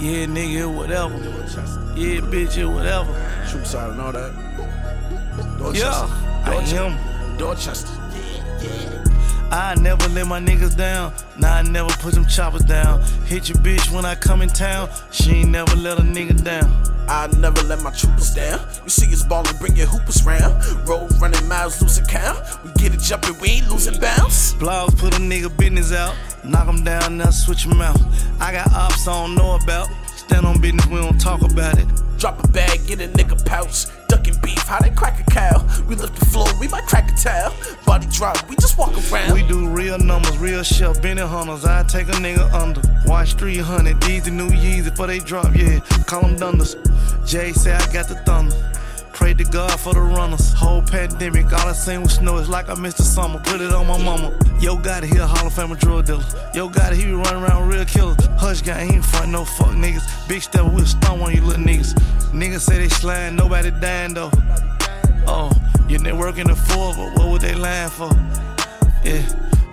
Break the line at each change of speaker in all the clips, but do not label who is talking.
Yeah, nigga, whatever. Yeah, bitch, yeah, whatever.
Troops out and all that.
Yeah, I
Dorchester.
am.
Dorchester.
I never let my niggas down. Nah, I never put them choppers down. Hit your bitch when I come in town. She ain't never let a nigga down.
I never let my troopers down. You see us ballin', bring your hoopers round. Roll running miles, losing count. We get it jumpin', we ain't losing bounce.
Blogs put a nigga business out. Knock him down, now switch him out. I got ops I don't know about. Stand on business, we don't talk about it.
Drop a bag, get a nigga pouch. Beef, how they crack a cow. We lift the floor, we might crack a towel. Body drop, we just walk around.
We do real numbers, real shelf, Benny hunters. I take a nigga under. Watch 300, these the new Yeezys before they drop, yeah. Call them dunders. Jay say I got the thunder. Pray to God for the runners. Whole pandemic, all I seen was snow. It's like I missed the summer. Put it on my mama. Yo Gotti, he a Hall of Fame drug dealer. Yo Gotti, he be running around real killers. Hush gang, he ain't front no fuck niggas. Big step, we'll stun on you little niggas. Niggas say they slime, nobody dying though. Oh, you networking the four, but what would they lying for? Yeah,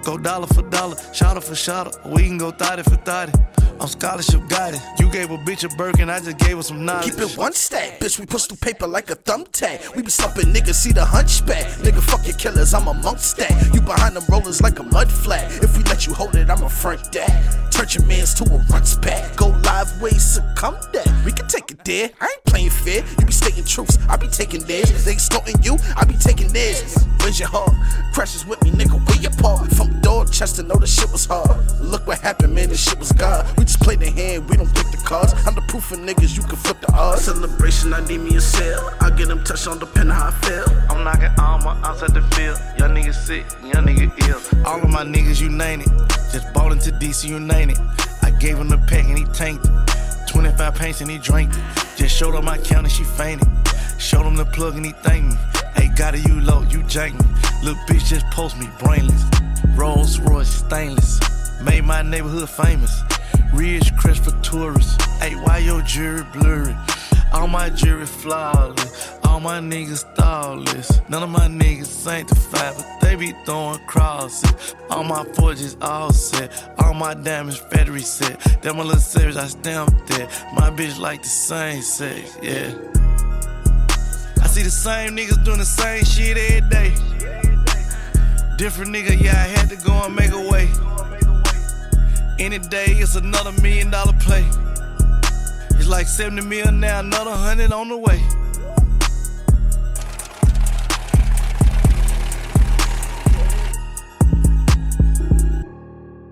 go dollar for dollar, shotter for shotter. We can go thotty for thotty. I'm scholarship guided. You gave a bitch a Birkin, I just gave her some knowledge.
Keep it one stack, bitch. We push through paper like a thumbtack. We be stumping niggas, see the hunchback. Nigga, fuck your killers, I'm a monk stack. You behind them rollers like a mud flat. If we let you hold it, I'ma front that. Turn your mans to a runs back. Go live ways, succumb that. We can take it there. I ain't playing fair. You be stating truths, I be taking theirs. They extorting you, I be taking theirs. Where's your heart? Crashes with me, nigga. Where your part? From Dorchester, know the shit was hard. Look what happened, man. This shit was God. We just play the hand, we don't pick the cards. I'm the proof of niggas, you can flip the odds. Celebration, I need me a cell. I get them touched on depending how I feel.
I'm knocking my outside the field. Young nigga sick, young nigga ill. All of my niggas, it. Just bought into DC, it. I gave him the pack and he tanked it. 25 paints and he drank it. Just showed her my count and she fainted. Showed him the plug and he thanked me. Hey, got it, you low, you jank me. Little bitch just post me brainless. Rolls Royce stainless. Made my neighborhood famous. Ridge crest for tourists. Hey, why your jury blurry? All my jury flawless. All my niggas thoughtless. None of my niggas sanctified, but they be throwing crosses. All my forges all set. All my damage factory set. Them my little savage, I stamped it. My bitch like the same sex, yeah. I see the same niggas doing the same shit every day. Different nigga, yeah, I had to go and make a way. Any day, it's another million dollar play. It's like 70 mil now, another hundred on the way.